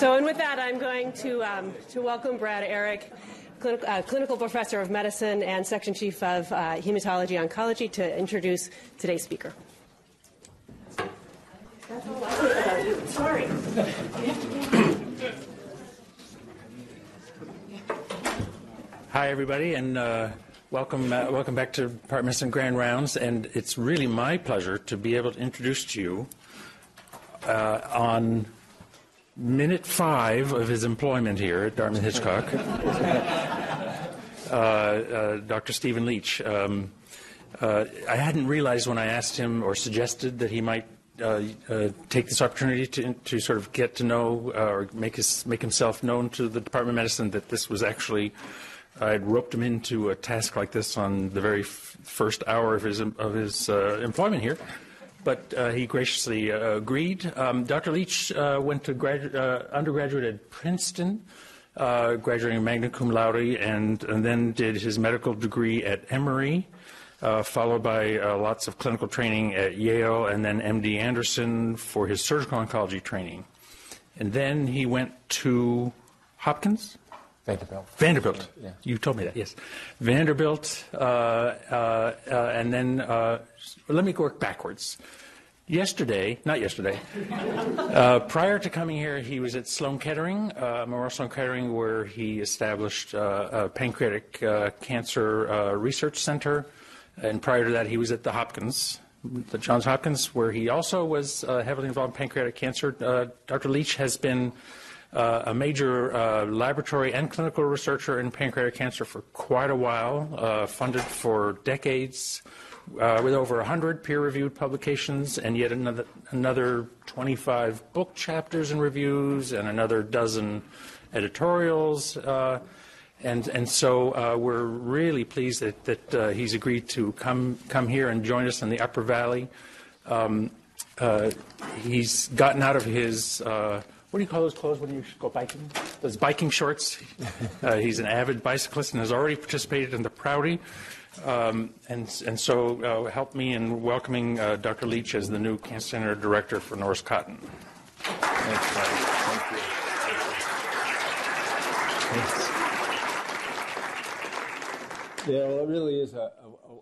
So, and with that, I'm going to, um, to welcome Brad Arrick, clinical, uh, clinical professor of medicine and section chief of uh, hematology oncology, to introduce today's speaker. That's all I say about you. Sorry. Hi, everybody, and uh, welcome, uh, welcome back to Departments and Grand Rounds. And it's really my pleasure to be able to introduce to you uh, on minute five of his employment here at Dartmouth Hitchcock, uh, uh, Dr. Steven Leach. Um, uh, I hadn't realized when I asked him or suggested that he might uh, uh, take this opportunity to, to sort of get to know uh, or make, his, make himself known to the Department of Medicine that this was actually, I had roped him into a task like this on the very f- first hour of his, of his employment here but uh, he graciously uh, agreed. Um, Dr. Leach uh, went to gradu- undergraduate at Princeton, graduating magna cum laude, and, and, then did his medical degree at Emory uh, followed by uh, lots of clinical training at Yale and then MD Anderson for his surgical oncology training. And then he went to Vanderbilt. Vanderbilt. Yeah. You told me that, yes. Vanderbilt, uh, uh, uh and then uh, let me work backwards. Yesterday, not yesterday, uh, prior to coming here, he was at Sloan Kettering, uh, Memorial Sloan Kettering, where he established uh, a pancreatic uh, cancer uh, research center and prior to that, he was at the Hopkins, the Johns Hopkins, where he also was uh, heavily involved in pancreatic cancer. Uh, Dr. Leach has been uh, a major uh, laboratory and clinical researcher in pancreatic cancer for quite a while, uh, funded for decades. Uh, with over 100 peer-reviewed publications and yet another, another 25 book chapters and reviews and another dozen editorials. And, and so uh, we're really pleased that, that uh, he's agreed to come, come here and join us in the Upper Valley. Um, uh, he's gotten out of his, uh, what do you call those clothes when you go biking? Those biking shorts. Uh, he's an avid bicyclist and has already participated in the Prouty. Um, and, and so uh, help me in welcoming Dr. Leach as the new Cancer Center Director for Norris Cotton. Thanks, Thank you. Thanks. Yeah, well, it really is a,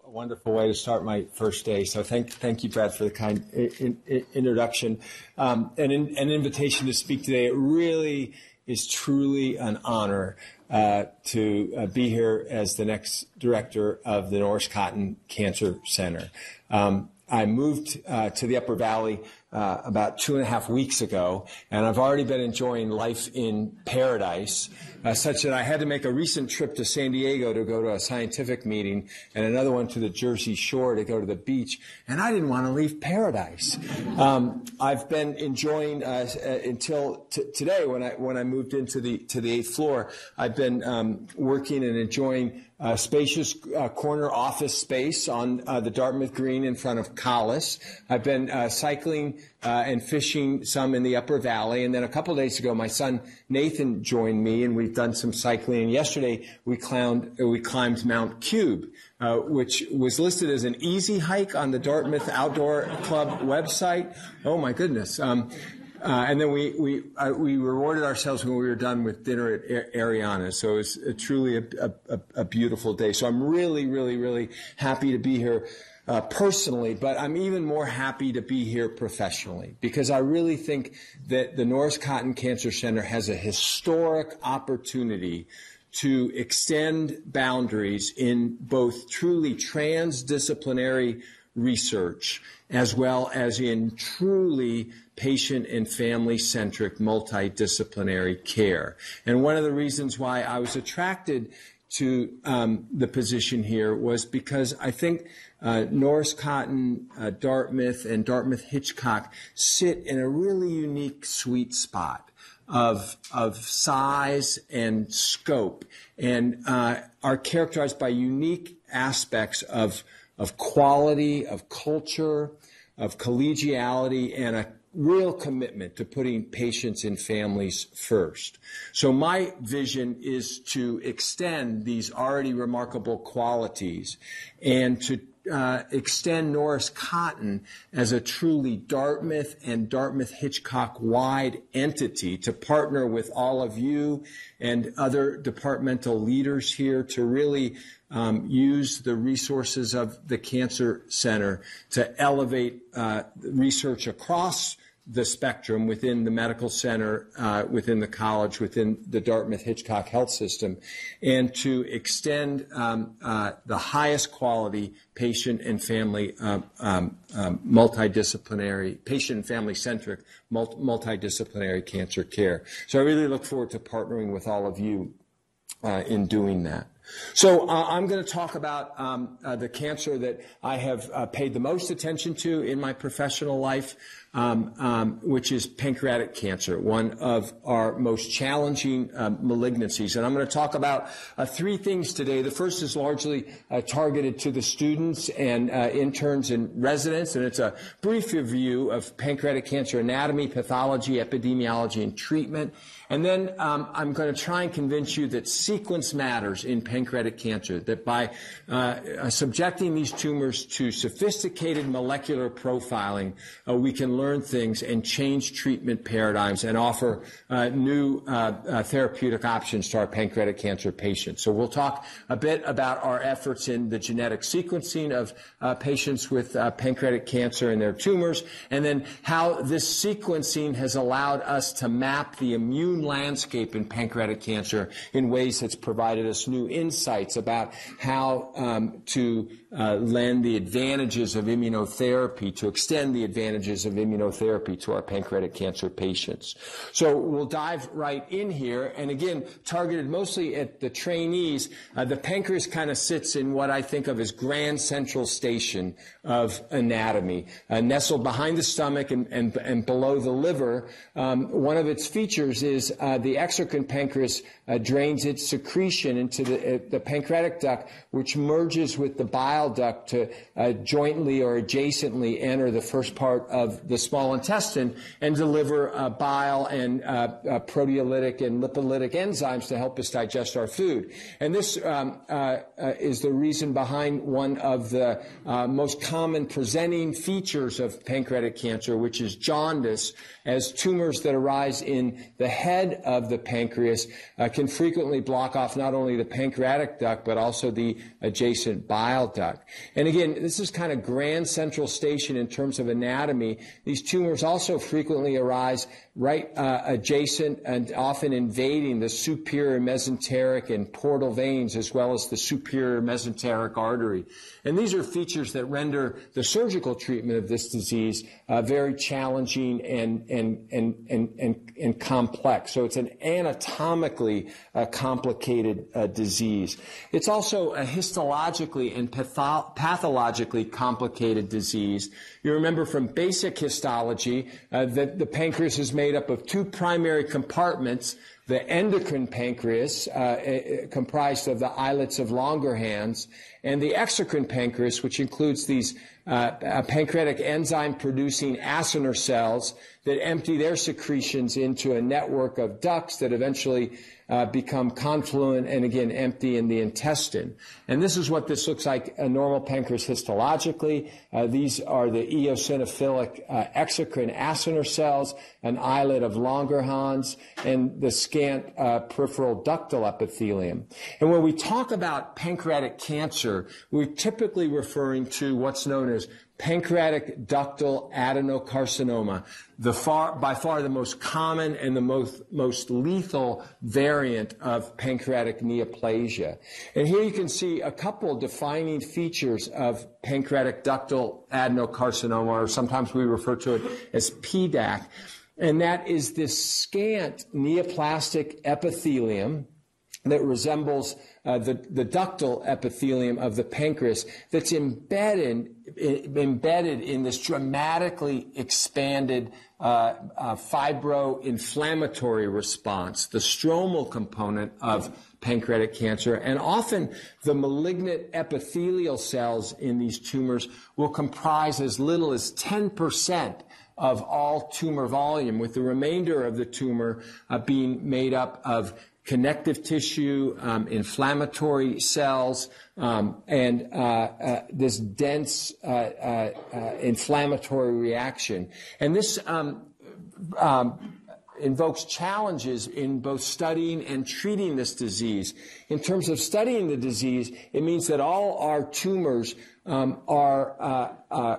a, wonderful way to start my first day. So thank, thank you, Brad, for the kind in, in, introduction um, and in, an invitation to speak today. It really is truly an honor uh, to uh, be here as the next director of the Norris Cotton Cancer Center. Um, I moved uh, to the Upper Valley uh, about two and a half weeks ago, and I've already been enjoying life in paradise, uh, such that I had to make a recent trip to San Diego to go to a scientific meeting and another one to the Jersey Shore to go to the beach, and I didn't want to leave paradise. Um, I've been enjoying uh, uh until t- today when I when I moved into the to the eighth floor. I've been um, working and enjoying a spacious uh, corner office space on uh, the Dartmouth Green in front of Collis. I've been uh, cycling uh, and fishing some in the Upper Valley, and then a couple days ago, my son Nathan joined me, and we've done some cycling. And yesterday, we climbed uh, we climbed Mount Cube, uh, which was listed as an easy hike on the Dartmouth Outdoor Club website. Oh my goodness! Um, uh, and then we we uh, we rewarded ourselves when we were done with dinner at Ariana. So it was a, truly a, a, a, beautiful day. So I'm really, really, really happy to be here uh, personally, but I'm even more happy to be here professionally because I really think that the Norris Cotton Cancer Center has a historic opportunity to extend boundaries in both truly transdisciplinary research as well as in truly patient and family centric multidisciplinary care. And one of the reasons why I was attracted to um, the position here was because I think uh, Norris Cotton, uh, Dartmouth, and Dartmouth Hitchcock sit in a really unique sweet spot of of size and scope, and uh, are characterized by unique aspects of of quality, of culture, of collegiality, and a real commitment to putting patients and families first. So my vision is to extend these already remarkable qualities and to uh, extend Norris Cotton as a truly Dartmouth and Dartmouth Hitchcock wide entity to partner with all of you and other departmental leaders here to really um, use the resources of the Cancer Center to elevate uh, research across the spectrum within the medical center, uh, within the college, within the Dartmouth Hitchcock Health System, and to extend um, uh, the highest quality patient and family um, um, um multidisciplinary, patient and family centric multi- multidisciplinary cancer care. So I really look forward to partnering with all of you uh, in doing that. So uh, I'm going to talk about um, uh, the cancer that I have uh, paid the most attention to in my professional life, um, um, which is pancreatic cancer, one of our most challenging um, malignancies. And I'm going to talk about uh, three things today. The first is largely uh, targeted to the students and uh, interns and residents, and it's a brief review of pancreatic cancer anatomy, pathology, epidemiology, and treatment. And then um, I'm going to try and convince you that sequence matters in pancreatic cancer, that by uh, uh, subjecting these tumors to sophisticated molecular profiling, uh, we can learn things and change treatment paradigms and offer uh, new uh, uh, therapeutic options to our pancreatic cancer patients. So we'll talk a bit about our efforts in the genetic sequencing of patients with pancreatic cancer and their tumors, and then how this sequencing has allowed us to map the immune landscape in pancreatic cancer in ways that's provided us new insights about how um, to uh, lend the advantages of immunotherapy, to extend the advantages of immunotherapy to our pancreatic cancer patients. So we'll dive right in here, and again, targeted mostly at the trainees. Uh, the pancreas kind of sits in what I think of as grand central station of anatomy, uh, nestled behind the stomach and, and, and below the liver. Um, one of its features is uh, the exocrine pancreas uh, drains its secretion into the, uh, the pancreatic duct, which merges with the bile bile duct to uh, jointly or adjacently enter the first part of the small intestine and deliver uh, bile and uh, uh proteolytic and lipolytic enzymes to help us digest our food. And this um, uh, is the reason behind one of the most common presenting features of pancreatic cancer, which is jaundice, as tumors that arise in the head of the pancreas can frequently block off not only the pancreatic duct, but also the adjacent bile duct. And again, this is kind of grand central station in terms of anatomy. These tumors also frequently arise right uh, adjacent and often invading the superior mesenteric and portal veins as well as the superior mesenteric artery. And these are features that render the surgical treatment of this disease uh, very challenging and, and, and, and, and, and, complex. So it's an anatomically uh, complicated uh, disease. It's also a histologically and patho- pathologically complicated disease. You remember from basic histology uh, that the pancreas is made up of two primary compartments the endocrine pancreas, uh, comprised of the islets of Langerhans, and the exocrine pancreas, which includes these uh, uh, pancreatic enzyme producing acinar cells that empty their secretions into a network of ducts that eventually uh, become confluent and again empty in the intestine. And this is what this looks like a normal pancreas histologically. Uh, these are the eosinophilic uh, exocrine acinar cells, an islet of Langerhans, and the scant uh, peripheral ductal epithelium. And when we talk about pancreatic cancer, we're typically referring to what's known as pancreatic ductal adenocarcinoma, the far, by far the most common and the most, most lethal variant of pancreatic neoplasia. And here you can see a couple defining features of pancreatic ductal adenocarcinoma, or sometimes we refer to it as PDAC. And that is this scant neoplastic epithelium that resembles uh, the, the ductal epithelium of the pancreas that's embedded, embedded in this dramatically expanded uh, uh, fibro-inflammatory response, the stromal component of pancreatic cancer. And often the malignant epithelial cells in these tumors will comprise as little as 10% of all tumor volume, with the remainder of the tumor uh, being made up of connective tissue, um, inflammatory cells, um, and uh, uh, this dense uh, uh, uh inflammatory reaction. And this um, um invokes challenges in both studying and treating this disease. In terms of studying the disease, it means that all our tumors um, are uh, uh,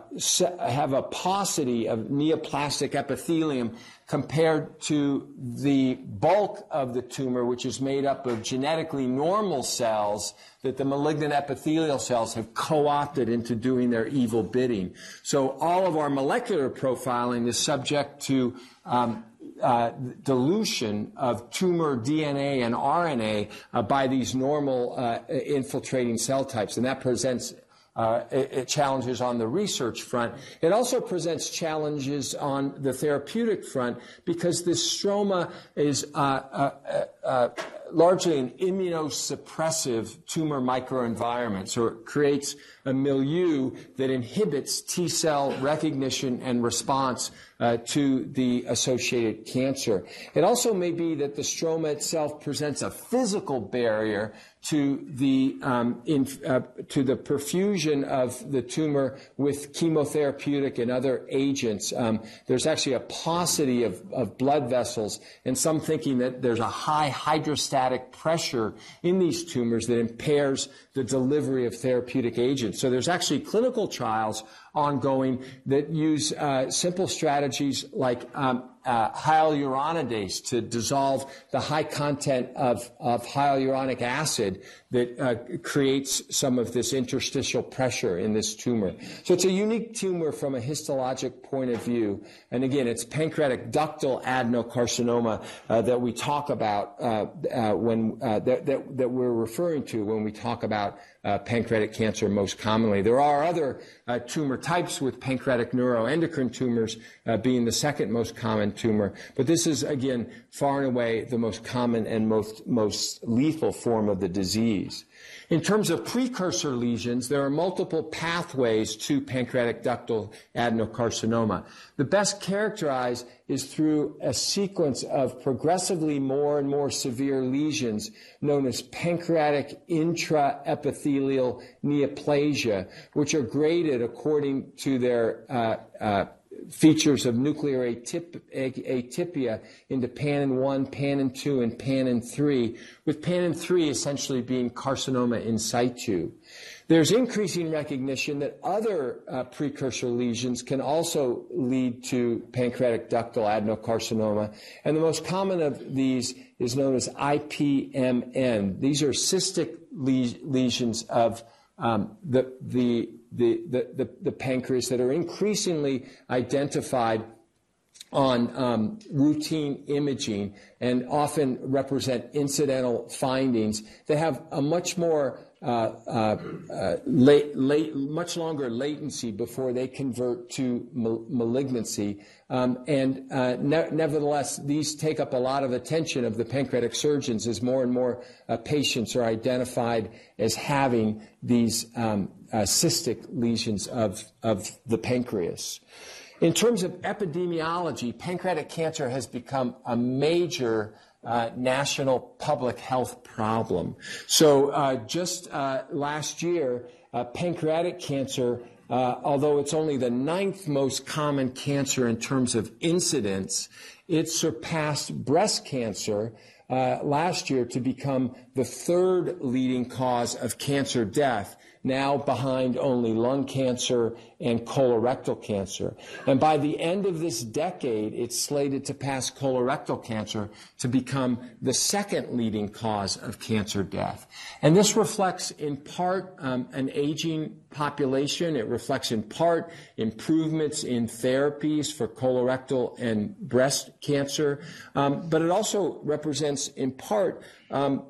have a paucity of neoplastic epithelium compared to the bulk of the tumor, which is made up of genetically normal cells that the malignant epithelial cells have co-opted into doing their evil bidding. So all of our molecular profiling is subject to um, uh, dilution of tumor DNA and RNA uh, by these normal uh, infiltrating cell types, and that presents uh, it, it challenges on the research front. It also presents challenges on the therapeutic front because this stroma is uh, uh, uh largely an immunosuppressive tumor microenvironment. So it creates a milieu that inhibits T cell recognition and response uh, to the associated cancer. It also may be that the stroma itself presents a physical barrier to the um, in, uh, to the perfusion of the tumor with chemotherapeutic and other agents. Um, there's actually a paucity of, of blood vessels, and some thinking that there's a high hydrostatic pressure in these tumors that impairs the delivery of therapeutic agents. So there's actually clinical trials ongoing that use uh, simple strategies like um, uh, hyaluronidase to dissolve the high content of, of hyaluronic acid that uh, creates some of this interstitial pressure in this tumor. So it's a unique tumor from a histologic point of view. And again, it's pancreatic ductal adenocarcinoma uh, that we talk about uh, uh, when uh, that, that, that we're referring to when we talk about uh, pancreatic cancer most commonly. There are other tumor types with pancreatic neuroendocrine tumors being the second most common tumor, but this is again far and away the most common and most, most lethal form of the disease. In terms of precursor lesions, there are multiple pathways to pancreatic ductal adenocarcinoma. The best characterized is through a sequence of progressively more and more severe lesions known as pancreatic intraepithelial neoplasia, which are graded according to their uh, uh, features of nuclear atyp- atypia into PanIN 1, PanIN 2, and PanIN 3, with PanIN 3 essentially being carcinoma in situ. There's increasing recognition that other uh, precursor lesions can also lead to pancreatic ductal adenocarcinoma, and the most common of these is known as IPMN. These are cystic le- lesions of um, the, the the, the, the, pancreas that are increasingly identified on um, routine imaging and often represent incidental findings. They have a much more uh, uh, uh, late, late, much longer latency before they convert to mal- malignancy. Um, and uh, ne- nevertheless, these take up a lot of attention of the pancreatic surgeons as more and more uh, patients are identified as having these um, uh, cystic lesions of, of the pancreas. In terms of epidemiology, pancreatic cancer has become a major uh, national public health problem. So uh, just uh, last year, uh, pancreatic cancer, uh, although it's only the ninth most common cancer in terms of incidence, it surpassed breast cancer uh, last year to become the third leading cause of cancer death now behind only lung cancer and colorectal cancer. And by the end of this decade, it's slated to pass colorectal cancer to become the second leading cause of cancer death. And this reflects in part um, an aging population. It reflects in part improvements in therapies for colorectal and breast cancer. Um, but it also represents in part um,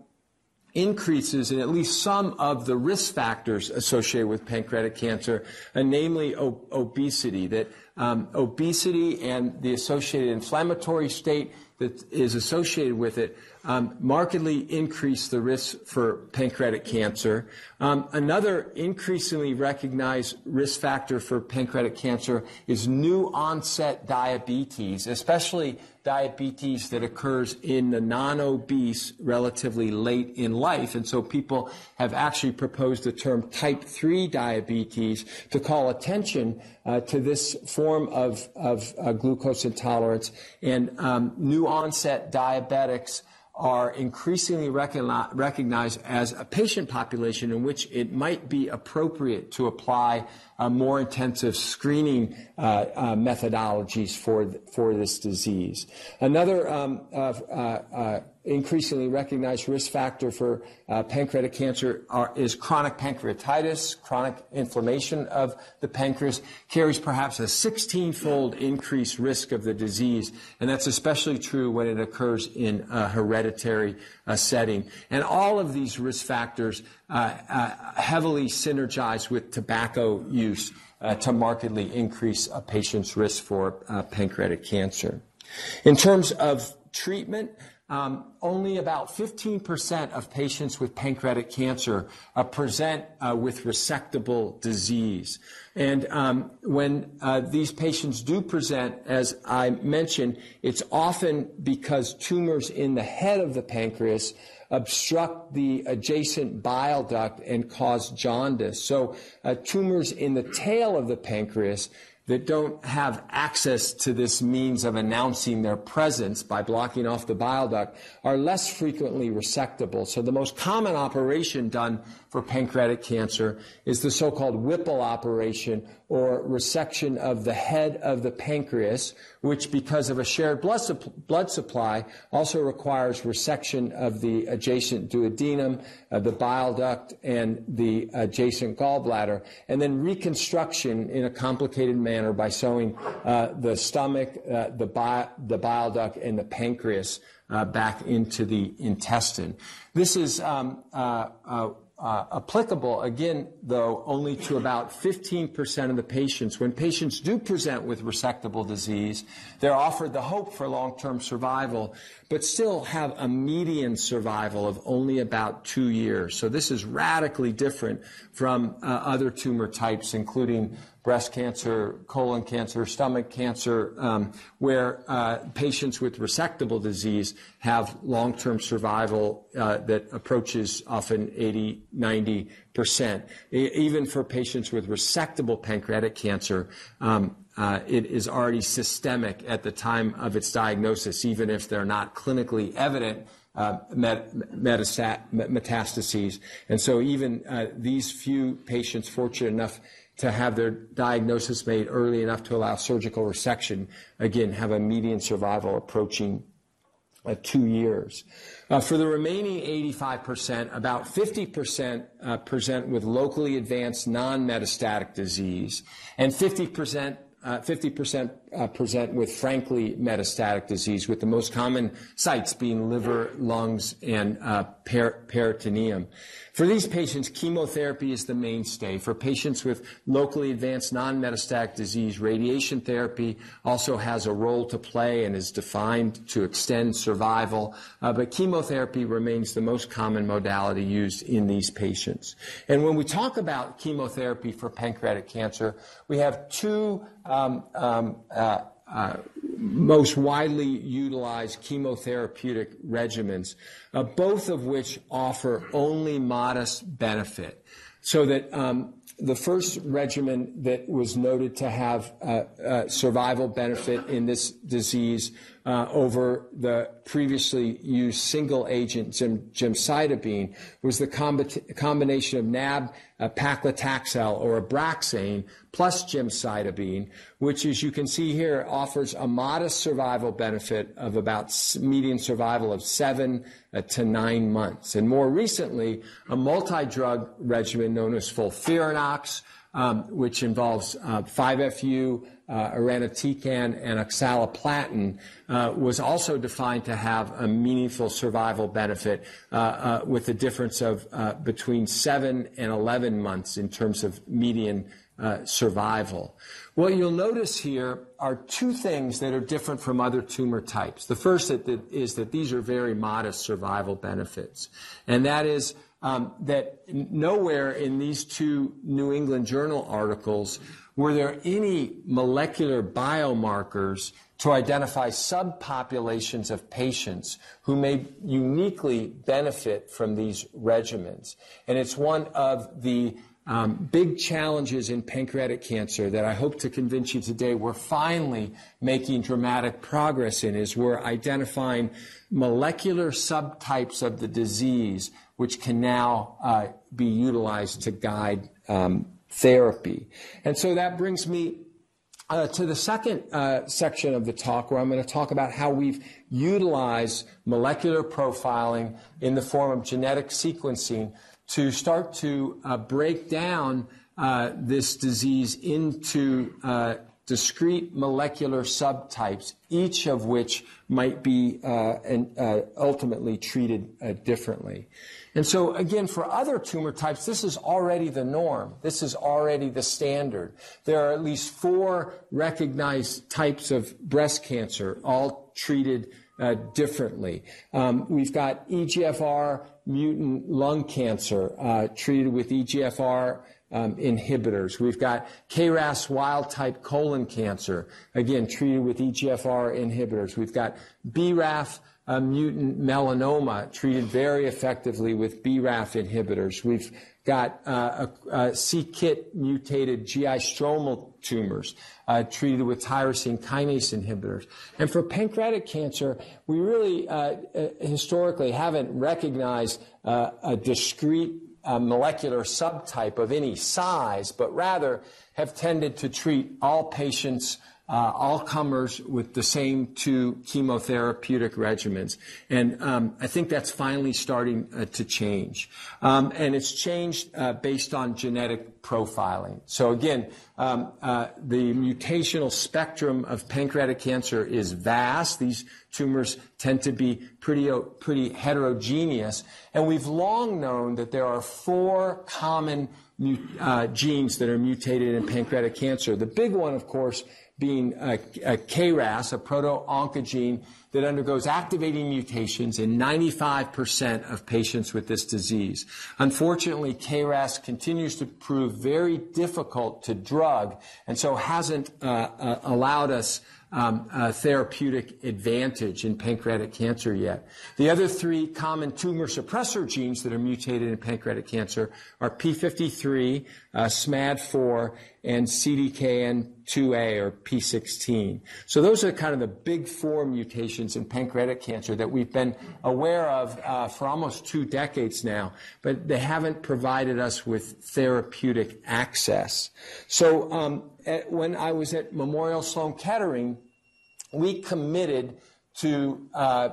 increases in at least some of the risk factors associated with pancreatic cancer, and namely obesity. That um, obesity and the associated inflammatory state that is associated with it um, markedly increase the risk for pancreatic cancer. Um, another increasingly recognized risk factor for pancreatic cancer is new onset diabetes, especially diabetes that occurs in the non-obese relatively late in life. And so people have actually proposed the term type 3 diabetes to call attention uh, to this form of, of uh, glucose intolerance and um, new onset diabetics are increasingly recognized as a patient population in which it might be appropriate to apply more intensive screening uh, uh, methodologies for, for this disease. Another um, uh, uh, increasingly recognized risk factor for uh, pancreatic cancer are, is chronic pancreatitis. Chronic inflammation of the pancreas carries perhaps a 16-fold increased risk of the disease, and that's especially true when it occurs in a hereditary uh, setting. And all of these risk factors uh, uh heavily synergize with tobacco use uh, to markedly increase a patient's risk for uh, pancreatic cancer. In terms of treatment, um, only about 15% of patients with pancreatic cancer uh, present uh, with resectable disease. And um, when uh, these patients do present, as I mentioned, it's often because tumors in the head of the pancreas obstruct the adjacent bile duct and cause jaundice. So uh, tumors in the tail of the pancreas that don't have access to this means of announcing their presence by blocking off the bile duct are less frequently resectable. So the most common operation done for pancreatic cancer is the so-called Whipple operation or resection of the head of the pancreas, which because of a shared blood, blood supply also requires resection of the adjacent duodenum, uh, the bile duct, and the adjacent gallbladder, and then reconstruction in a complicated manner by sewing uh, the stomach, uh, the, bi- the bile duct, and the pancreas uh, back into the intestine. This is um, uh, uh, uh, applicable, again, though, only to about 15% of the patients. When patients do present with resectable disease, they're offered the hope for long-term survival, but still have a median survival of only about two years. So this is radically different from uh, other tumor types, including breast cancer, colon cancer, stomach cancer, um, where uh, patients with resectable disease have long-term survival uh, that approaches often 80, 90 percent. Even for patients with resectable pancreatic cancer, um, uh, it is already systemic at the time of its diagnosis, even if they're not clinically evident uh, metastases. And so even uh, these few patients fortunate enough to have their diagnosis made early enough to allow surgical resection, again, have a median survival approaching uh, two years. Uh, for the remaining 85%, about 50% uh, present with locally advanced non-metastatic disease, and 50% 50% uh, uh, present with frankly metastatic disease, with the most common sites being liver, lungs, and uh, per- peritoneum. For these patients, chemotherapy is the mainstay. For patients with locally advanced non-metastatic disease, radiation therapy also has a role to play and is defined to extend survival. Uh, but chemotherapy remains the most common modality used in these patients. And when we talk about chemotherapy for pancreatic cancer, we have two uh, uh, most widely utilized chemotherapeutic regimens, uh, both of which offer only modest benefit. So that um, the first regimen that was noted to have uh, uh, survival benefit in this disease uh, over the previously used single agent gem- gemcitabine was the combi- combination of nab uh, paclitaxel or a Abraxane plus gemcitabine, which, as you can see here, offers a modest survival benefit of about median survival of seven uh, to nine months. And more recently, a multi-drug regimen known as FOLFIRINOX, um, which involves uh, 5-FU, uh, and oxaliplatin, uh, was also defined to have a meaningful survival benefit uh, uh with a difference of uh, between 7 and 11 months in terms of median uh, survival. What you'll notice here are two things that are different from other tumor types. The first is that these are very modest survival benefits, and that is um, that nowhere in these two New England Journal articles were there any molecular biomarkers to identify subpopulations of patients who may uniquely benefit from these regimens. And it's one of the um, big challenges in pancreatic cancer that I hope to convince you today we're finally making dramatic progress in is we're identifying molecular subtypes of the disease which can now uh, be utilized to guide um, therapy. And so that brings me uh, to the second uh, section of the talk, where I'm going to talk about how we've utilized molecular profiling in the form of genetic sequencing to start to uh, break down uh, this disease into uh, discrete molecular subtypes, each of which might be uh, and, ultimately treated differently. And so, again, for other tumor types, this is already the norm. This is already the standard. There are at least four recognized types of breast cancer, all treated uh, differently. Um, we've got EGFR mutant lung cancer uh, treated with EGFR um, inhibitors. We've got KRAS wild type colon cancer, again, treated with EGFR inhibitors. We've got BRAF a mutant melanoma treated very effectively with BRAF inhibitors. We've got uh, a, a c-KIT mutated GI stromal tumors uh, treated with tyrosine kinase inhibitors. And for pancreatic cancer, we really uh, uh historically haven't recognized uh, a discrete uh, molecular subtype of any size, but rather have tended to treat all patients uh, all comers with the same two chemotherapeutic regimens. And um, I think that's finally starting uh, to change. Um, and it's changed uh, based on genetic profiling. So again, um, uh, the mutational spectrum of pancreatic cancer is vast. These tumors tend to be pretty, pretty heterogeneous. And we've long known that there are four common uh, genes that are mutated in pancreatic cancer. The big one, of course, being a, a KRAS, a proto-oncogene that undergoes activating mutations in 95% of patients with this disease. Unfortunately, KRAS continues to prove very difficult to drug and so hasn't uh, uh, allowed us um, therapeutic advantage in pancreatic cancer yet. The other three common tumor suppressor genes that are mutated in pancreatic cancer are P53, uh, SMAD4, and CDKN2A or P16. So those are kind of the big four mutations in pancreatic cancer that we've been aware of uh, for almost two decades now, but they haven't provided us with therapeutic access. So um, at, when I was at Memorial Sloan Kettering, we committed to uh,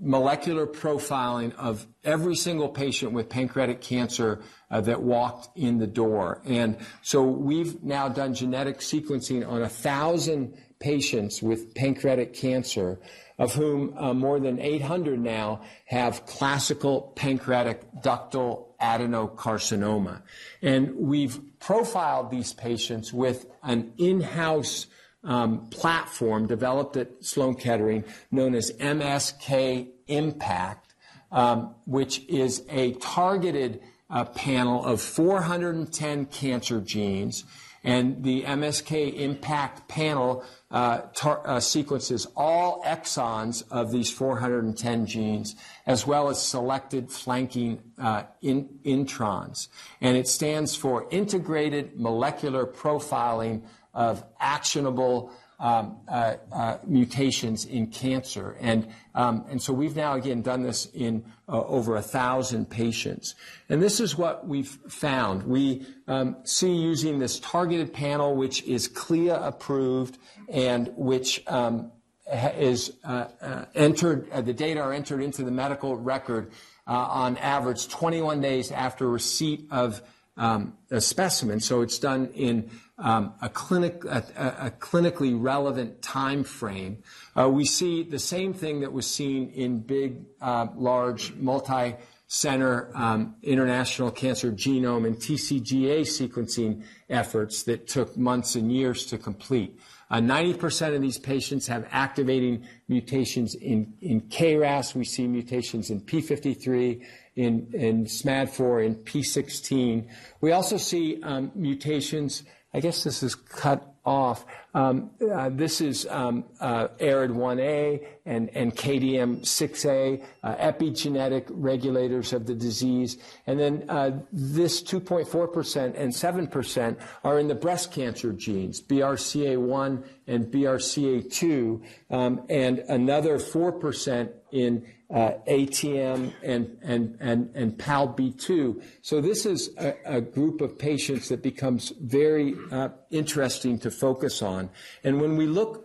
molecular profiling of every single patient with pancreatic cancer uh, that walked in the door. And so we've now done genetic sequencing on a thousand patients with pancreatic cancer, of whom uh, more than 800 now have classical pancreatic ductal adenocarcinoma. And we've profiled these patients with an in-house um, platform developed at Sloan Kettering known as MSK Impact, um, which is a targeted uh, panel of 410 cancer genes. And the MSK Impact panel uh, tar- uh, sequences all exons of these 410 genes, as well as selected flanking uh, in- introns. And it stands for Integrated Molecular Profiling of Actionable um, uh, uh, mutations in cancer. And, um, and so we've now, again, done this in uh, over a thousand patients. And this is what we've found. We um, see using this targeted panel, which is CLIA approved and which um, is uh, entered, the data are entered into the medical record on average 21 days after receipt of um, a specimen. So it's done in a, clinic, a, clinically relevant time frame. Uh, we see the same thing that was seen in big, uh, large, multi center um, international cancer genome and TCGA sequencing efforts that took months and years to complete. Uh, 90% of these patients have activating mutations in, KRAS. We see mutations in P53, in, in SMAD4, in P16. We also see um, mutations, I guess this is cut off. Um, uh, this is um, uh, ARID1A and, and KDM6A, uh, epigenetic regulators of the disease. And then uh, this 2.4% and 7% are in the breast cancer genes, BRCA1 and BRCA2, um, and another 4% in uh, ATM and, and, and, and PALB2. So this is a, a, group of patients that becomes very uh, interesting to focus on. And when we look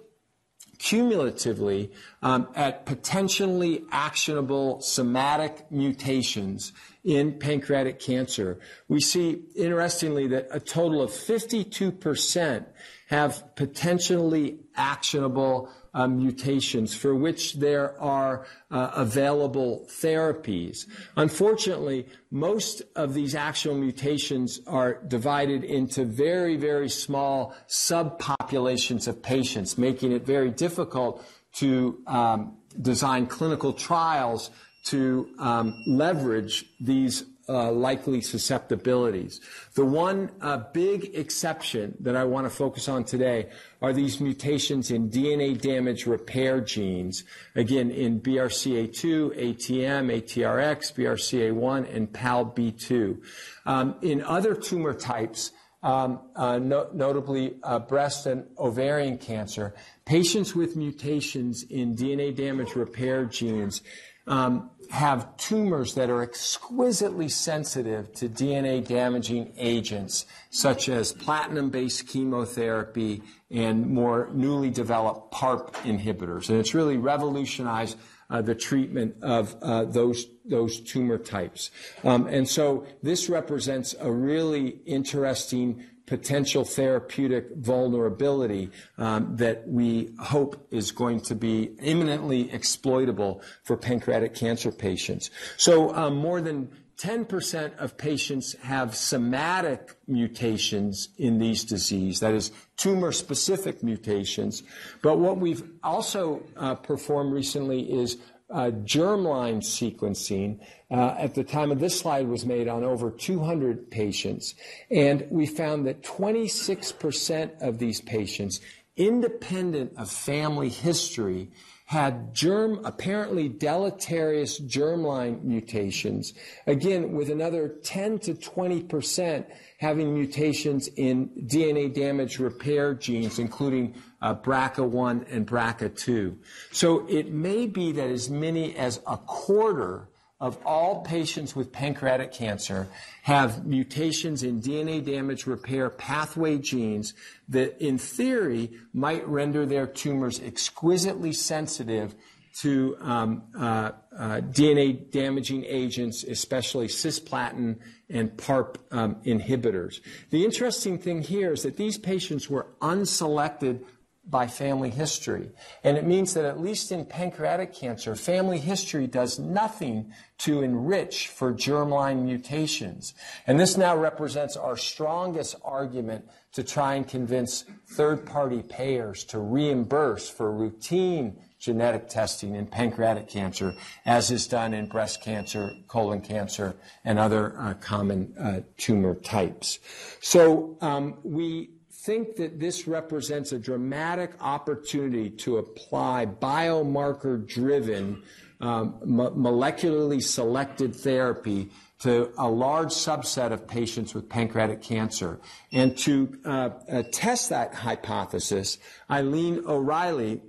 cumulatively um, at potentially actionable somatic mutations in pancreatic cancer, we see, interestingly, that a total of 52% have potentially actionable uh, mutations for which there are uh, available therapies. Unfortunately, most of these actual mutations are divided into very, very small subpopulations of patients, making it very difficult to um, design clinical trials to um, leverage these uh, likely susceptibilities. The one uh, big exception that I want to focus on today are these mutations in DNA damage repair genes, again, in BRCA2, ATM, ATRX, BRCA1, and PALB2. Um, in other tumor types, um, uh, no, notably uh, breast and ovarian cancer, patients with mutations in DNA damage repair genes um, have tumors that are exquisitely sensitive to DNA damaging agents, such as platinum based chemotherapy and more newly developed PARP inhibitors. And it's really revolutionized uh, the treatment of uh, those those tumor types. Um, and so this represents a really interesting potential therapeutic vulnerability um, that we hope is going to be imminently exploitable for pancreatic cancer patients. So um, more than 10% of patients have somatic mutations in these disease, that is, tumor specific mutations. But what we've also uh, performed recently is uh, germline sequencing uh, at the time of this slide was made on over 200 patients. And we found that 26% of these patients, independent of family history, had germ, apparently deleterious germline mutations. Again, with another 10 to 20% having mutations in DNA damage repair genes, including uh, BRCA1 and BRCA2. So it may be that as many as a quarter of all patients with pancreatic cancer have mutations in DNA damage repair pathway genes that, in theory, might render their tumors exquisitely sensitive to um, uh, uh, DNA damaging agents, especially cisplatin and PARP um, inhibitors. The interesting thing here is that these patients were unselected by family history. And it means that at least in pancreatic cancer, family history does nothing to enrich for germline mutations. And this now represents our strongest argument to try and convince third party payers to reimburse for routine genetic testing in pancreatic cancer, as is done in breast cancer, colon cancer, and other uh, common uh, tumor types. So um, we think that this represents a dramatic opportunity to apply biomarker driven, um, molecularly selected therapy to a large subset of patients with pancreatic cancer. And to uh, uh, test that hypothesis, Eileen O'Reilly,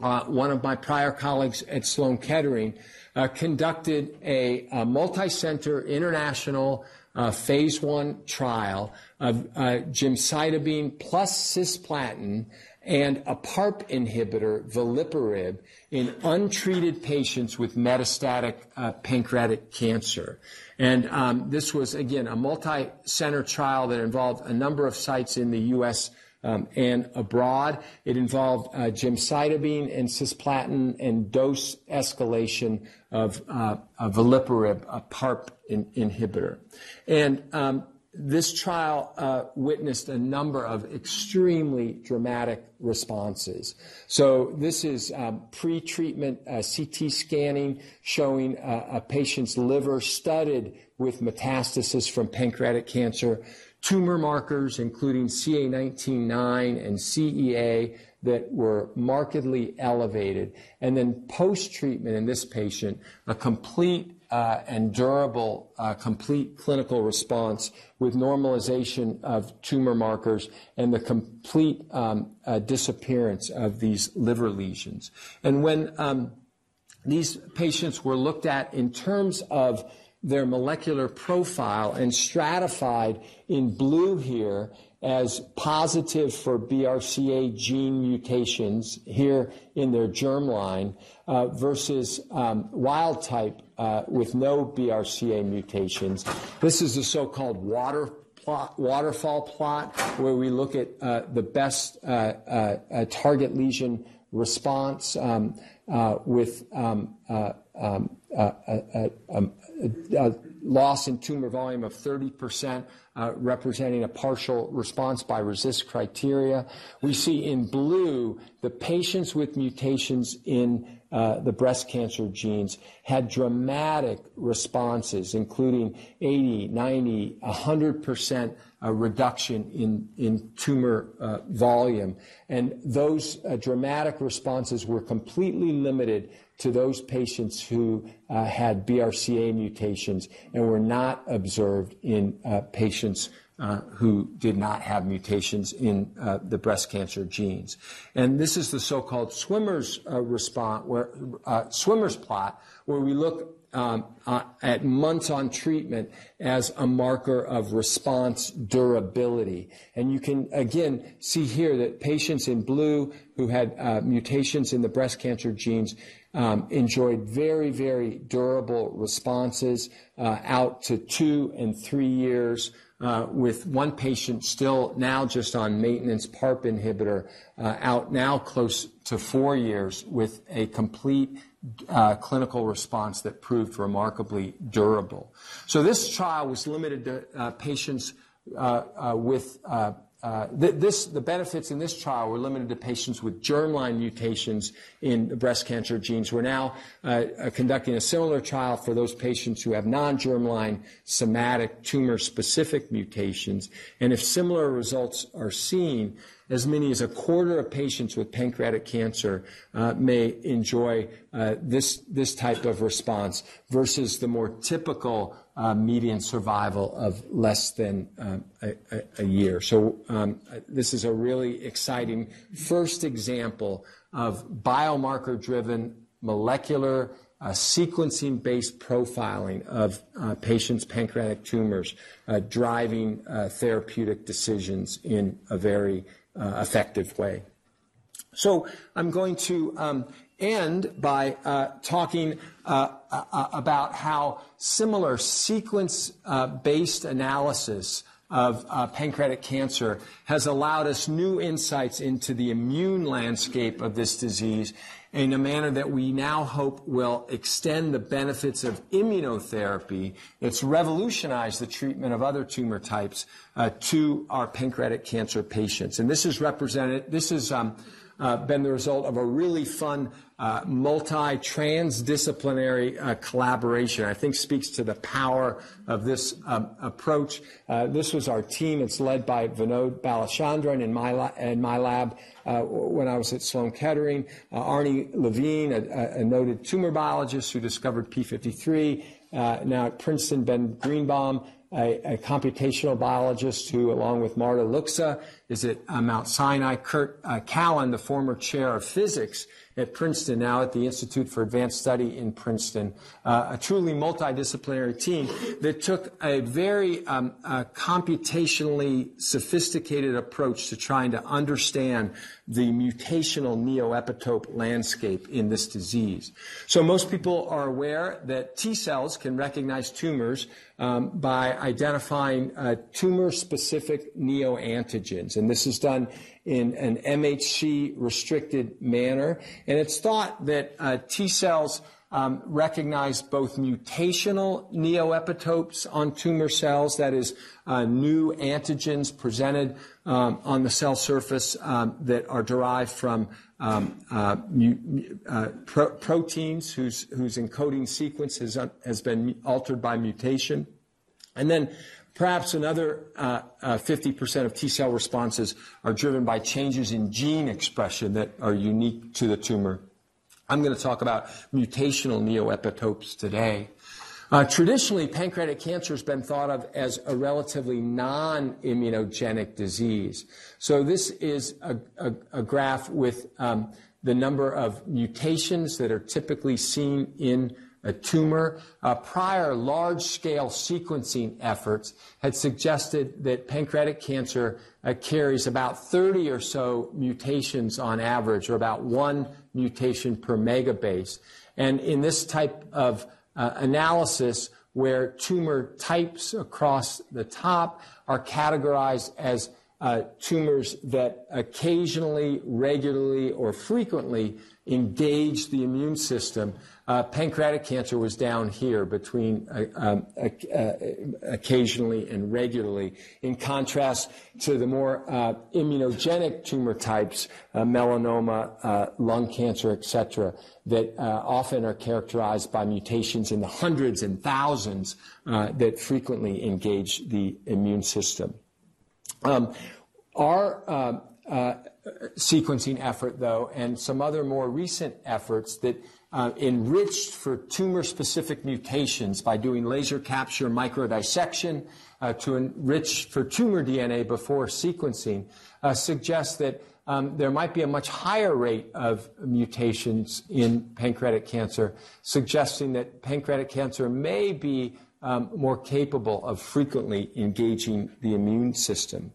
uh, one of my prior colleagues at Sloan Kettering, uh, conducted a, a multi-center international uh, phase one trial of uh, gemcitabine plus cisplatin and a PARP inhibitor, veliparib, in untreated patients with metastatic uh, pancreatic cancer. And um, this was, again, a multi-center trial that involved a number of sites in the U.S., um, and abroad. It involved uh, gemcitabine and cisplatin and dose escalation of uh, veliparib, a PARP in, inhibitor. And um, this trial uh, witnessed a number of extremely dramatic responses. So this is um, pre-treatment uh, CT scanning showing uh, a patient's liver studded with metastasis from pancreatic cancer, tumor markers including CA19-9 and CEA that were markedly elevated, and then post-treatment in this patient, a complete uh, and durable uh, complete clinical response with normalization of tumor markers and the complete um, uh, disappearance of these liver lesions. And when um, these patients were looked at in terms of their molecular profile and stratified in blue here as positive for BRCA gene mutations here in their germline uh, versus um, wild type uh, with no BRCA mutations. This is the so-called water plot, waterfall plot where we look at uh, the best uh, uh, uh, target lesion response um, with um, um, um loss in tumor volume of 30%, uh, representing a partial response by RESIST criteria. We see in blue the patients with mutations in uh, the breast cancer genes had dramatic responses, including 80, 90, 100% uh, reduction in, in tumor uh, volume. And those uh, dramatic responses were completely limited to those patients who uh, had BRCA mutations and were not observed in patients who did not have mutations in the breast cancer genes. And this is the so-called swimmer's response, swimmer's plot, where we look um, uh, at months on treatment as a marker of response durability. And you can again see here that patients in blue who had uh, mutations in the breast cancer genes um, enjoyed very, very durable responses uh, out to two and three years. Uh, with one patient still now just on maintenance PARP inhibitor, uh, out now close to four years with a complete uh, clinical response that proved remarkably durable. So this trial was limited to uh, patients uh, with uh, this, the benefits in this trial were limited to patients with germline mutations in breast cancer genes. We're now uh, uh, conducting a similar trial for those patients who have non-germline somatic tumor-specific mutations. And if similar results are seen, as many as a quarter of patients with pancreatic cancer uh, may enjoy uh, this, this type of response versus the more typical median survival of less than um, a, year. So um, this is a really exciting first example of biomarker-driven molecular uh, sequencing-based profiling of uh, patients' pancreatic tumors uh, driving uh, therapeutic decisions in a very uh, effective way. So I'm going to um, end by uh, talking uh, uh, about how similar sequence-based analysis of uh, pancreatic cancer has allowed us new insights into the immune landscape of this disease in a manner that we now hope will extend the benefits of immunotherapy that's revolutionized the treatment of other tumor types uh, to our pancreatic cancer patients. And this is represented, this is um, uh, been the result of a really fun uh, multi-transdisciplinary uh, collaboration. I think speaks to the power of this um, approach. Uh, this was our team. It's led by Vinod Balachandran in my, la- in my lab uh, when I was at Sloan Kettering. Uh, Arnie Levine, a, a, noted tumor biologist who discovered P53. now at Princeton, Ben Greenbaum, a, a, computational biologist who, along with Marta Luxa, is at uh, Mount Sinai. Kurt uh, Callan, the former chair of physics at Princeton, now at the Institute for Advanced Study in Princeton, uh, a truly multidisciplinary team that took a very um, uh, computationally sophisticated approach to trying to understand the mutational neoepitope landscape in this disease. So most people are aware that T cells can recognize tumors um, by identifying uh, tumor-specific neoantigens, and this is done in an MHC restricted manner. And it's thought that uh, T cells um, recognize both mutational neoepitopes on tumor cells, that is, uh, new antigens presented um, on the cell surface um, that are derived from um, uh, mu- uh, pro- proteins whose, whose encoding sequence has, has been altered by mutation. And then Perhaps another uh, uh, 50% of T cell responses are driven by changes in gene expression that are unique to the tumor. I'm going to talk about mutational neoepitopes today. Uh, traditionally, pancreatic cancer has been thought of as a relatively non-immunogenic disease. So this is a, a, a graph with um, the number of mutations that are typically seen in a tumor. Uh, prior large-scale sequencing efforts had suggested that pancreatic cancer uh, carries about 30 or so mutations on average, or about one mutation per megabase. And in this type of uh, analysis, where tumor types across the top are categorized as uh, tumors that occasionally, regularly, or frequently engage the immune system. Uh, pancreatic cancer was down here between uh, um, uh, occasionally and regularly, in contrast to the more uh, immunogenic tumor types, uh, melanoma, uh, lung cancer, etc., that often are characterized by mutations in the hundreds and thousands that frequently engage the immune system. Um, our sequencing effort, though, and some other more recent efforts that uh, enriched for tumor-specific mutations by doing laser capture microdissection uh, to enrich for tumor DNA before sequencing uh, suggests that um, there might be a much higher rate of mutations in pancreatic cancer, suggesting that pancreatic cancer may be um, more capable of frequently engaging the immune system.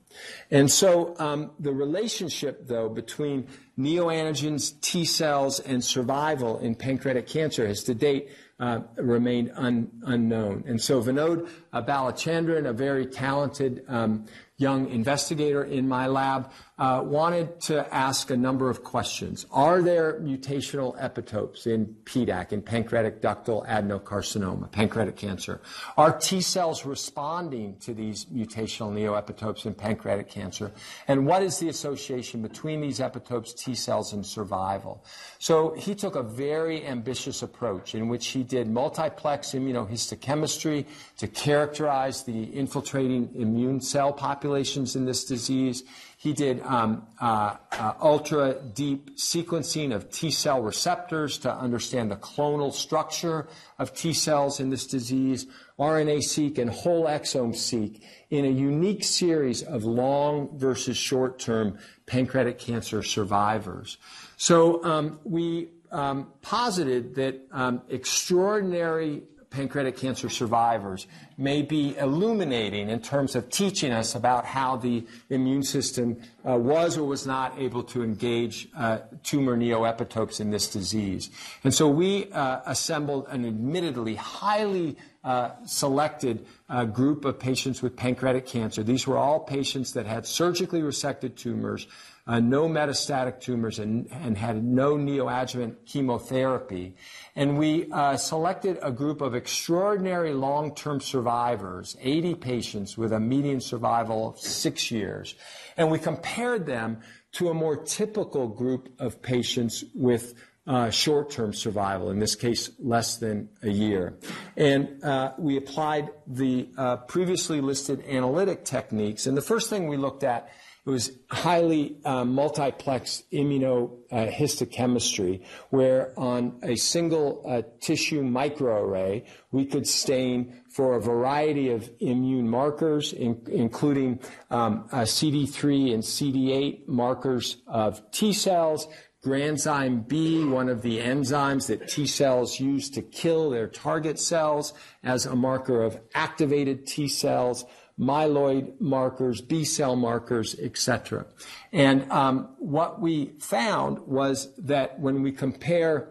And so um, the relationship, though, between neoantigens, T cells, and survival in pancreatic cancer has to date uh, remained un- unknown. And so Vinod Balachandran, a very talented um, young investigator in my lab, uh, wanted to ask a number of questions. Are there mutational epitopes in PDAC, in pancreatic ductal adenocarcinoma, pancreatic cancer? Are T cells responding to these mutational neoepitopes in pancreatic cancer? And what is the association between these epitopes, T cells, and survival? So he took a very ambitious approach in which he did multiplex immunohistochemistry to characterize the infiltrating immune cell populations in this disease. He did um, uh, uh, ultra deep sequencing of T cell receptors to understand the clonal structure of T cells in this disease, RNA seq and whole exome seq in a unique series of long versus short term pancreatic cancer survivors. So um, we um, posited that um, extraordinary pancreatic cancer survivors may be illuminating in terms of teaching us about how the immune system uh, was or was not able to engage uh, tumor neoepitopes in this disease. And so we uh, assembled an admittedly highly uh, selected uh, group of patients with pancreatic cancer. These were all patients that had surgically resected tumors uh, no metastatic tumors, and, and, had no neoadjuvant chemotherapy. And we uh, selected a group of extraordinary long term survivors, 80 patients with a median survival of six years. And we compared them to a more typical group of patients with uh, short-term survival, in this case, less than a year. And uh, we applied the uh, previously listed analytic techniques. And the first thing we looked at it was highly uh, multiplex immunohistochemistry, where on a single uh, tissue microarray, we could stain for a variety of immune markers, in, including um, uh, CD3 and CD8 markers of T cells, granzyme B, one of the enzymes that T cells use to kill their target cells, as a marker of activated T cells, myeloid markers, B cell markers, etc. And um, what we found was that when we compare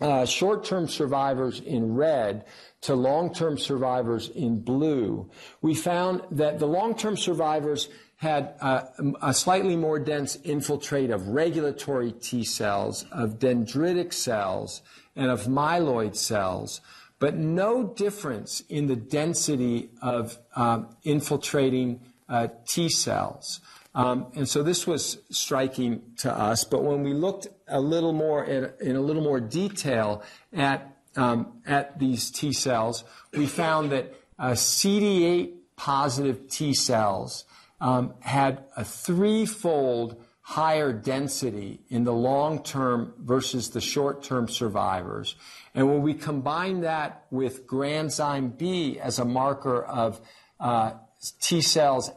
uh, short-term survivors in red to long-term survivors in blue, we found that the long-term survivors had a slightly more dense infiltrate of regulatory T cells, of dendritic cells, and of myeloid cells, but no difference in the density of um, infiltrating uh, T cells. Um, and so this was striking to us. But when we looked a little more at, in a little more detail at um, at these T cells, we found that uh, CD8 positive T cells um, had a threefold higher density in the long term versus the short term survivors. And when we combine that with granzyme B as a marker of uh, T cells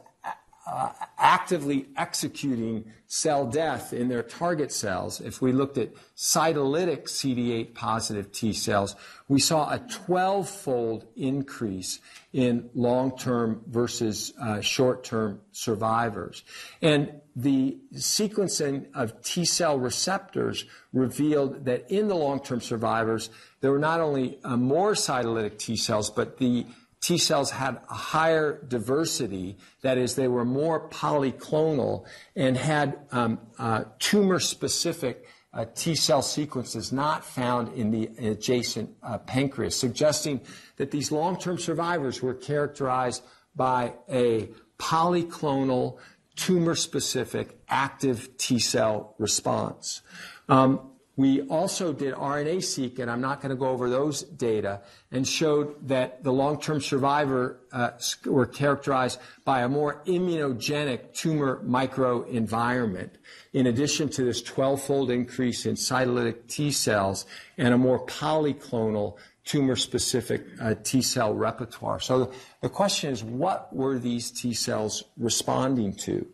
uh, actively executing cell death in their target cells, if we looked at cytolytic CD8 positive T cells, we saw a 12 fold increase in long term versus uh, short term survivors. And the sequencing of T cell receptors revealed that in the long term survivors, there were not only uh, more cytolytic T cells, but the T cells had a higher diversity. That is, they were more polyclonal and had um, uh, tumor specific uh, T cell sequences not found in the adjacent uh, pancreas, suggesting that these long term survivors were characterized by a polyclonal, tumor specific active T cell response. Um, we also did RNA-seq, and I'm not going to go over those data, and showed that the long-term survivor uh, were characterized by a more immunogenic tumor microenvironment, in addition to this 12-fold increase in cytolytic T cells and a more polyclonal tumor-specific uh, T cell repertoire. So the question is, what were these T cells responding to?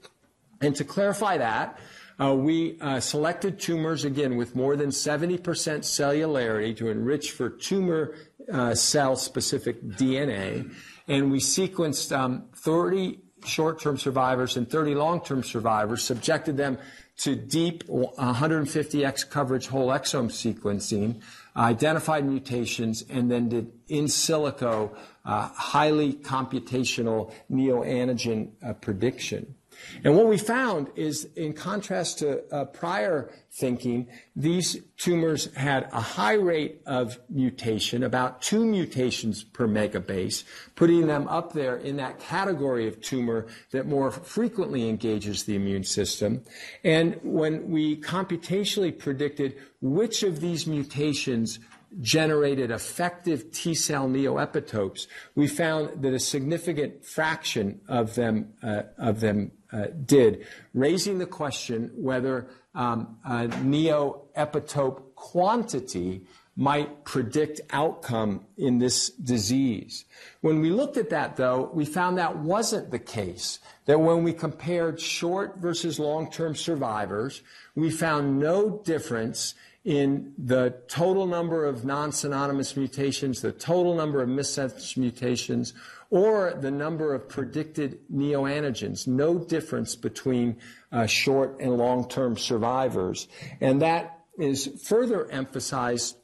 And to clarify that, uh, we uh, selected tumors, again, with more than 70% cellularity to enrich for tumor uh, cell-specific DNA, and we sequenced um, 30 short-term survivors and 30 long-term survivors, subjected them to deep 150x coverage whole exome sequencing, identified mutations, and then did in silico uh, highly computational neoantigen uh, prediction. And what we found is, in contrast to uh, prior thinking, these tumors had a high rate of mutation, about two mutations per megabase, putting them up there in that category of tumor that more frequently engages the immune system. And when we computationally predicted which of these mutations generated effective T cell neoepitopes, we found that a significant fraction of them, uh, of them uh, did, raising the question whether um, neoepitope quantity might predict outcome in this disease. When we looked at that, though, we found that wasn't the case. That when we compared short versus long-term survivors, we found no difference in the total number of non-synonymous mutations, the total number of missense mutations, or the number of predicted neoantigens. No difference between uh, short and long-term survivors. And that is further emphasized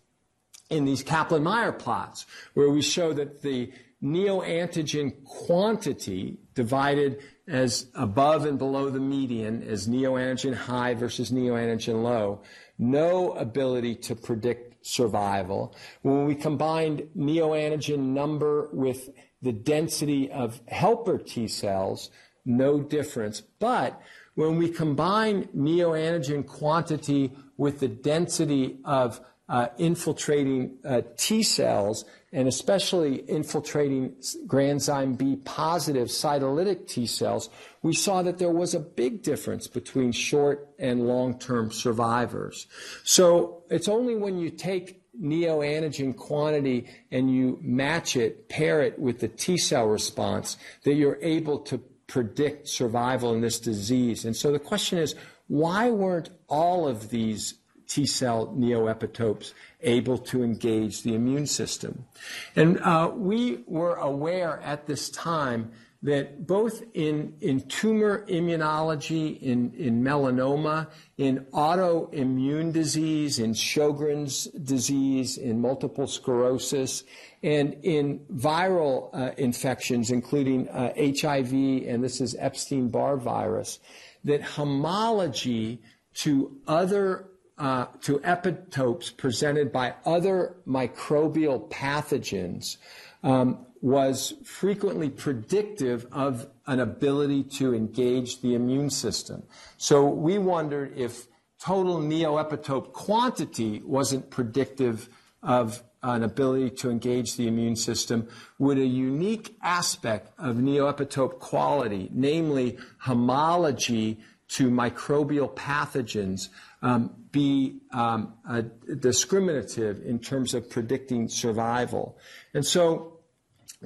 in these Kaplan-Meier plots, where we show that the neoantigen quantity divided as above and below the median as neoantigen high versus neoantigen low, no ability to predict survival. When we combined neoantigen number with the density of helper T cells, no difference. But when we combine neoantigen quantity with the density of uh, infiltrating uh, T cells, and especially infiltrating granzyme B positive cytolytic T cells, we saw that there was a big difference between short and long term survivors. So it's only when you take neoantigen quantity and you match it, pair it with the T cell response, that you're able to predict survival in this disease. And so the question is, why weren't all of these T cell neoepitopes able to engage the immune system? And uh, we were aware at this time that both in, in tumor immunology, in, in melanoma, in autoimmune disease, in Sjogren's disease, in multiple sclerosis, and in viral uh, infections, including uh, HIV, and this is Epstein Barr virus, that homology to other uh, to epitopes presented by other microbial pathogens um, was frequently predictive of an ability to engage the immune system. So we wondered if total neoepitope quantity wasn't predictive of an ability to engage the immune system, would a unique aspect of neoepitope quality, namely homology to microbial pathogens, um, be um, discriminative in terms of predicting survival? And so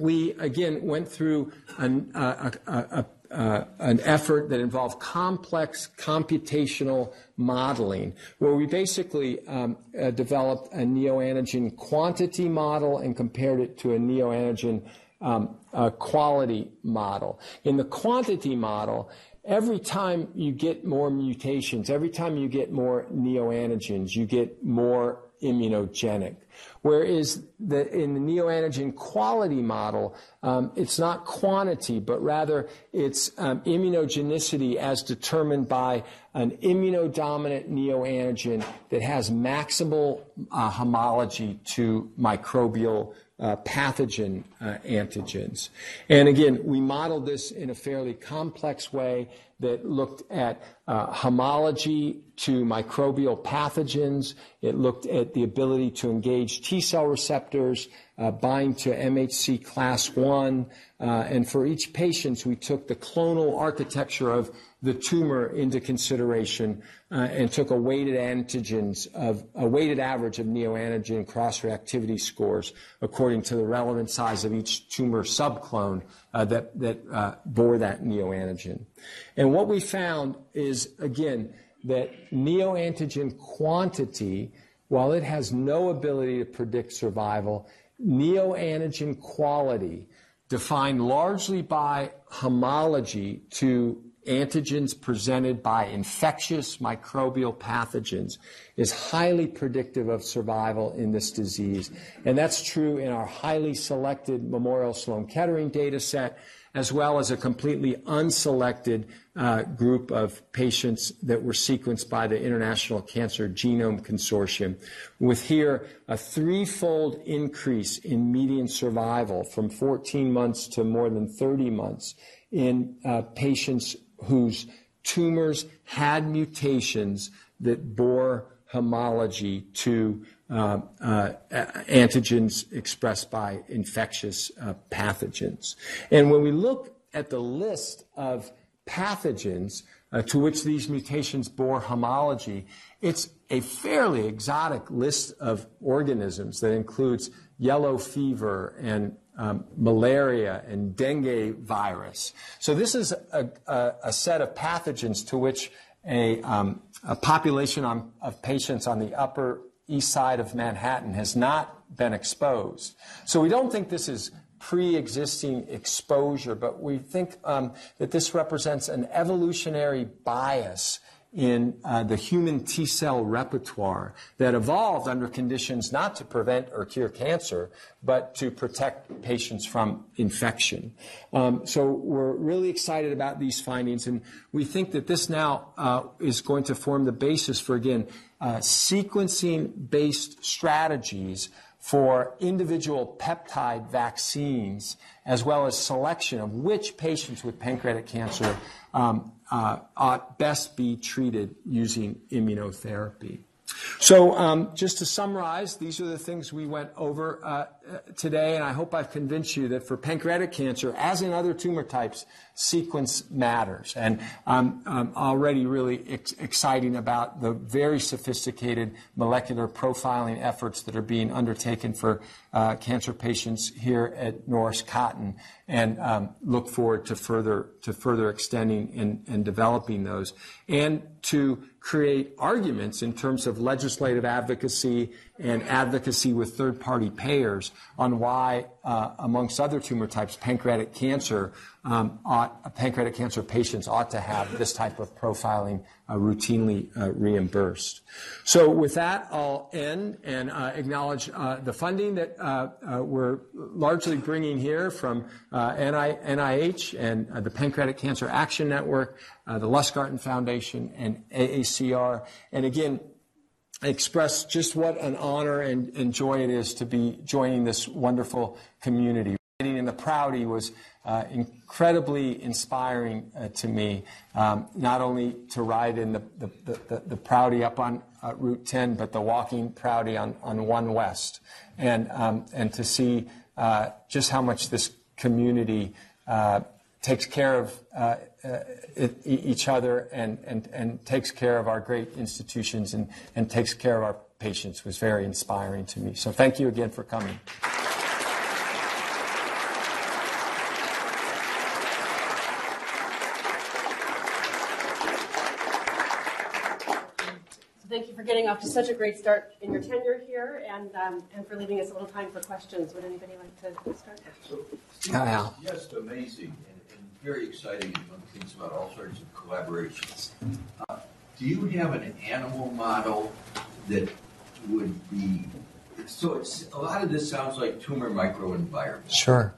we again went through an, uh, a, a, uh, an effort that involved complex computational modeling, where we basically um, uh, developed a neoantigen quantity model and compared it to a neoantigen um, quality model. In the quantity model, every time you get more mutations, every time you get more neoantigens, you get more immunogenic. Whereas the, in the neoantigen quality model, um, it's not quantity, but rather it's um, immunogenicity as determined by an immunodominant neoantigen that has maximal uh, homology to microbial uh, pathogen uh, antigens. And again, we modeled this in a fairly complex way that looked at uh, homology to microbial pathogens. It looked at the ability to engage T cell receptors, uh, bind to MHC class 1. Uh, and for each patient, we took the clonal architecture of the tumor into consideration uh, and took a weighted antigens of a weighted average of neoantigen cross-reactivity scores according to the relevant size of each tumor subclone uh, that, that uh, bore that neoantigen. And what we found is, again, that neoantigen quantity, while it has no ability to predict survival, neoantigen quality, defined largely by homology to antigens presented by infectious microbial pathogens is highly predictive of survival in this disease. And that's true in our highly selected Memorial Sloan Kettering data set, as well as a completely unselected uh, group of patients that were sequenced by the International Cancer Genome Consortium, with here a threefold increase in median survival from 14 months to more than 30 months in uh, patients whose tumors had mutations that bore homology to uh, uh, antigens expressed by infectious uh, pathogens. And when we look at the list of pathogens uh, to which these mutations bore homology, it's a fairly exotic list of organisms that includes yellow fever and um, malaria and dengue virus. So this is a, a, a set of pathogens to which a, um, a population on, of patients on the upper east side of Manhattan has not been exposed. So we don't think this is pre-existing exposure, but we think um, that this represents an evolutionary bias in uh, the human T cell repertoire that evolved under conditions not to prevent or cure cancer, but to protect patients from infection. Um, so we're really excited about these findings, and we think that this now uh, is going to form the basis for, again, uh, sequencing based strategies for individual peptide vaccines, as well as selection of which patients with pancreatic cancer um, uh, ought best be treated using immunotherapy. So, um, just to summarize, these are the things we went over uh, uh, today, and I hope I've convinced you that for pancreatic cancer, as in other tumor types, sequence matters. And I'm, I'm already really ex- exciting about the very sophisticated molecular profiling efforts that are being undertaken for uh, cancer patients here at Norris Cotton, and um, look forward to further to further extending and, and developing those, and to create arguments in terms of legislative advocacy and advocacy with third-party payers on why, uh, amongst other tumor types, pancreatic cancer um, ought, pancreatic cancer patients ought to have this type of profiling uh, routinely uh, reimbursed. So with that, I'll end and uh, acknowledge uh, the funding that uh, we're largely bringing here from NIH and the Pancreatic Cancer Action Network, the Lustgarten Foundation, and AACR. And again, express just what an honor and, and joy it is to be joining this wonderful community. Riding in the Prouty was uh, incredibly inspiring uh, to me, um, not only to ride in the, the, the, the Prouty up on uh, Route 10, but the walking Prouty on, on 1 West, and, um, and to see uh, just how much this community uh, takes care of uh, it, each other and, and, and takes care of our great institutions and, and takes care of our patients was very inspiring to me. So thank you again for coming. thank you for getting off to such a great start in your tenure here and, um, and for leaving us a little time for questions. Would anybody like to start? So, Steve, just amazing and, and, very exciting one things about all sorts of collaborations. Uh, do you have an animal model that would be so it's a lot of this sounds like tumor microenvironment. Sure.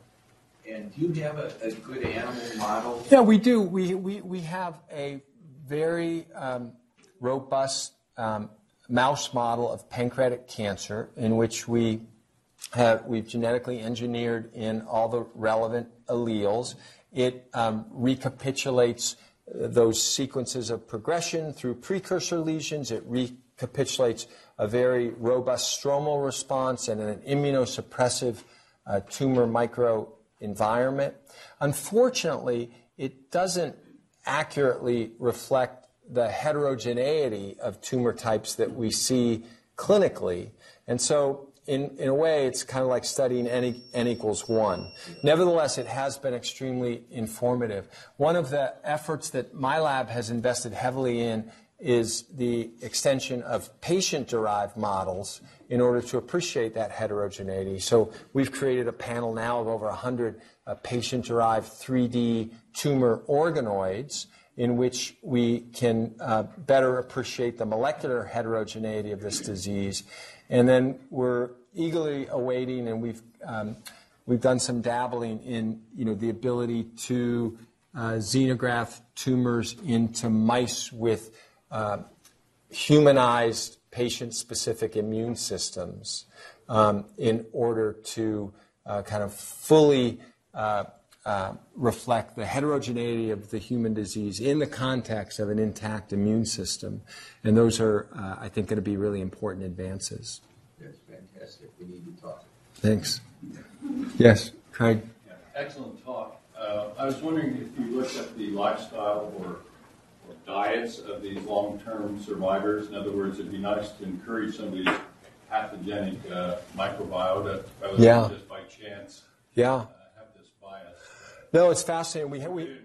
And do you have a, a good animal model? Yeah, we do. We, we, we have a very um, robust um, mouse model of pancreatic cancer in which we have we've genetically engineered in all the relevant alleles. It um, recapitulates those sequences of progression through precursor lesions. It recapitulates a very robust stromal response and an immunosuppressive uh, tumor microenvironment. Unfortunately, it doesn't accurately reflect the heterogeneity of tumor types that we see clinically. And so, in, in a way, it's kind of like studying n, n equals 1. Nevertheless, it has been extremely informative. One of the efforts that my lab has invested heavily in is the extension of patient derived models in order to appreciate that heterogeneity. So we've created a panel now of over 100 uh, patient derived 3D tumor organoids in which we can uh, better appreciate the molecular heterogeneity of this disease. And then we're eagerly awaiting, and we've um, we've done some dabbling in you know the ability to uh, xenograft tumors into mice with uh, humanized patient-specific immune systems um, in order to uh, kind of fully uh, uh, reflect the heterogeneity of the human disease in the context of an intact immune system. And those are, uh, I think, going to be really important advances. That's fantastic. We need to talk. Thanks. Yes, Craig. Yeah, excellent talk. Uh, I was wondering if you looked at the lifestyle or, or diets of these long-term survivors. In other words, it'd be nice to encourage somebody's pathogenic uh, microbiota rather than yeah. just by chance. Yeah. No, it's fascinating. We, we,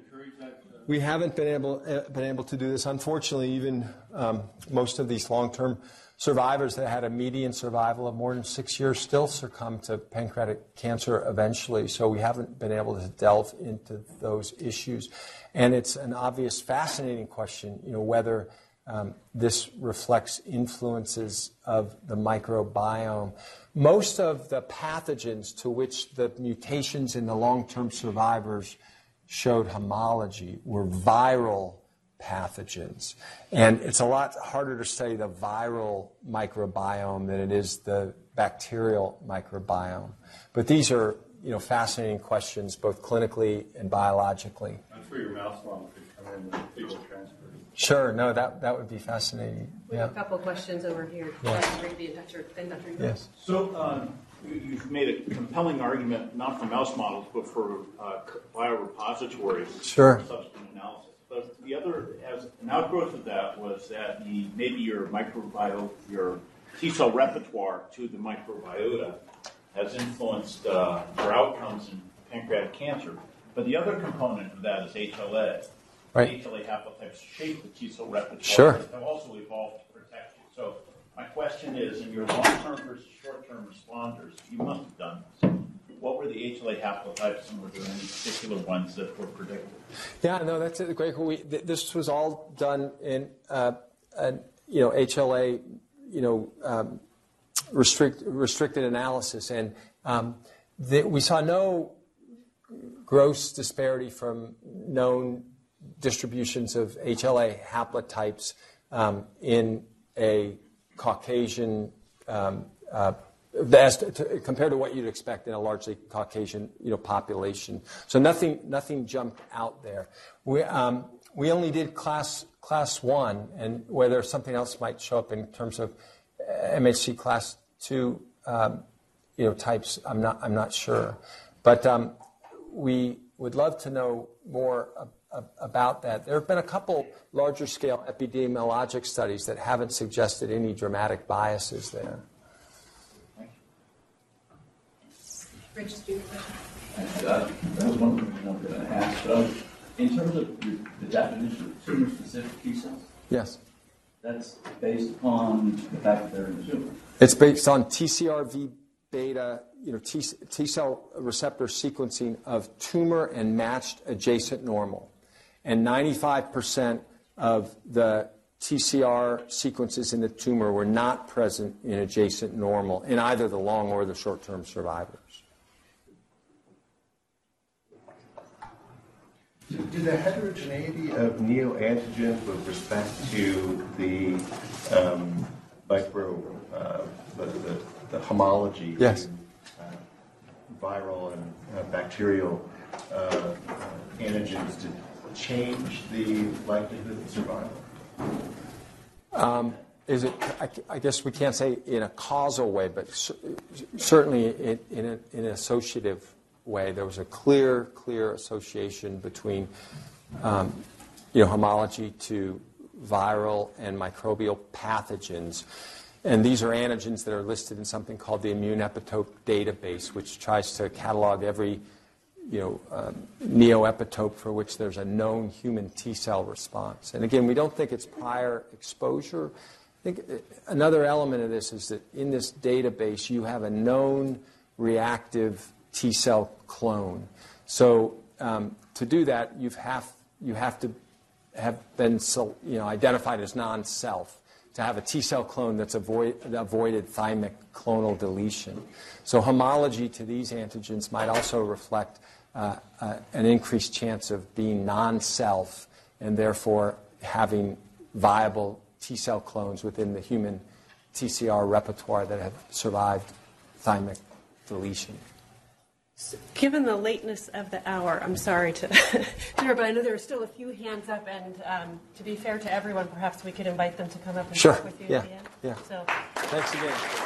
we haven't been able, uh, been able to do this. Unfortunately, even um, most of these long term survivors that had a median survival of more than six years still succumb to pancreatic cancer eventually. So we haven't been able to delve into those issues. And it's an obvious, fascinating question, you know, whether um, this reflects influences of the microbiome. Most of the pathogens to which the mutations in the long term survivors showed homology were viral pathogens. And it's a lot harder to study the viral microbiome than it is the bacterial microbiome. But these are you know, fascinating questions, both clinically and biologically. That's where your mouse could come in and fecal transfer. Sure. No, that that would be fascinating. We have a couple questions over here. Yeah. Maybe Dr. Then Dr. Yes. So, um, you- you've made a compelling argument, not for mouse models, but for uh, c- biorepositories. Sure. for Subsequent analysis. But the other, as an outgrowth of that was that the, maybe your microbiome, your T cell repertoire to the microbiota has influenced uh, your outcomes in pancreatic cancer. But the other component of that is HLA. Right. HLA haplotypes shape the T cell repertoire. Sure. that Have also evolved to protect you. So my question is, in your long-term versus short-term responders, you must have done this. What were the HLA haplotypes, and were there any particular ones that were predicted? Yeah, no, that's it. great. We, th- this was all done in, uh, an, you know, HLA, you know, um, restrict, restricted analysis, and um, the, we saw no gross disparity from known distributions of HLA haplotypes um, in a Caucasian, um, uh, to, compared to what you'd expect in a largely Caucasian, you know, population. So nothing, nothing jumped out there. We, um, we only did class class one, and whether something else might show up in terms of uh, MHC class two, um, you know, types. I'm not, I'm not sure, but um, we would love to know more about that. There have been a couple larger scale epidemiologic studies that haven't suggested any dramatic biases there. Rich, do you have a question? Uh, That was one thing I wanted to ask. So, in terms of the the definition of tumor-specific T cells, Yes. that's based upon the fact that they're in the tumor. It's based on TCRV beta, you know, T, T cell receptor sequencing of tumor and matched adjacent normal. And 95% of the TCR sequences in the tumor were not present in adjacent normal in either the long or the short term survivors. Do the heterogeneity of neoantigens with respect to the um, micro, uh, the, the, the homology, Yes. uh, viral and uh, bacterial uh, antigens to change the likelihood of survival? Is it, I, I guess we can't say in a causal way, but cer- certainly in, in, a, in an associative way. There was a clear, clear association between um, you know, homology to viral and microbial pathogens. And these are antigens that are listed in something called the Immune Epitope Database, which tries to catalog every you know, um, neoepitope for which there's a known human T cell response. And again, we don't think it's prior exposure. I think uh, another element of this is that in this database, you have a known reactive T cell clone. So um, to do that, you've have, you have to have been you know, identified as non-self to have a T cell clone that's avoid, avoided thymic clonal deletion. So homology to these antigens might also reflect uh, uh, an increased chance of being non-self and therefore having viable T cell clones within the human TCR repertoire that have survived thymic deletion. Given the lateness of the hour, I'm sorry to but I know there are still a few hands up, and um, to be fair to everyone, perhaps we could invite them to come up and Sure. talk with you Yeah. at the end. Yeah. So Thanks again.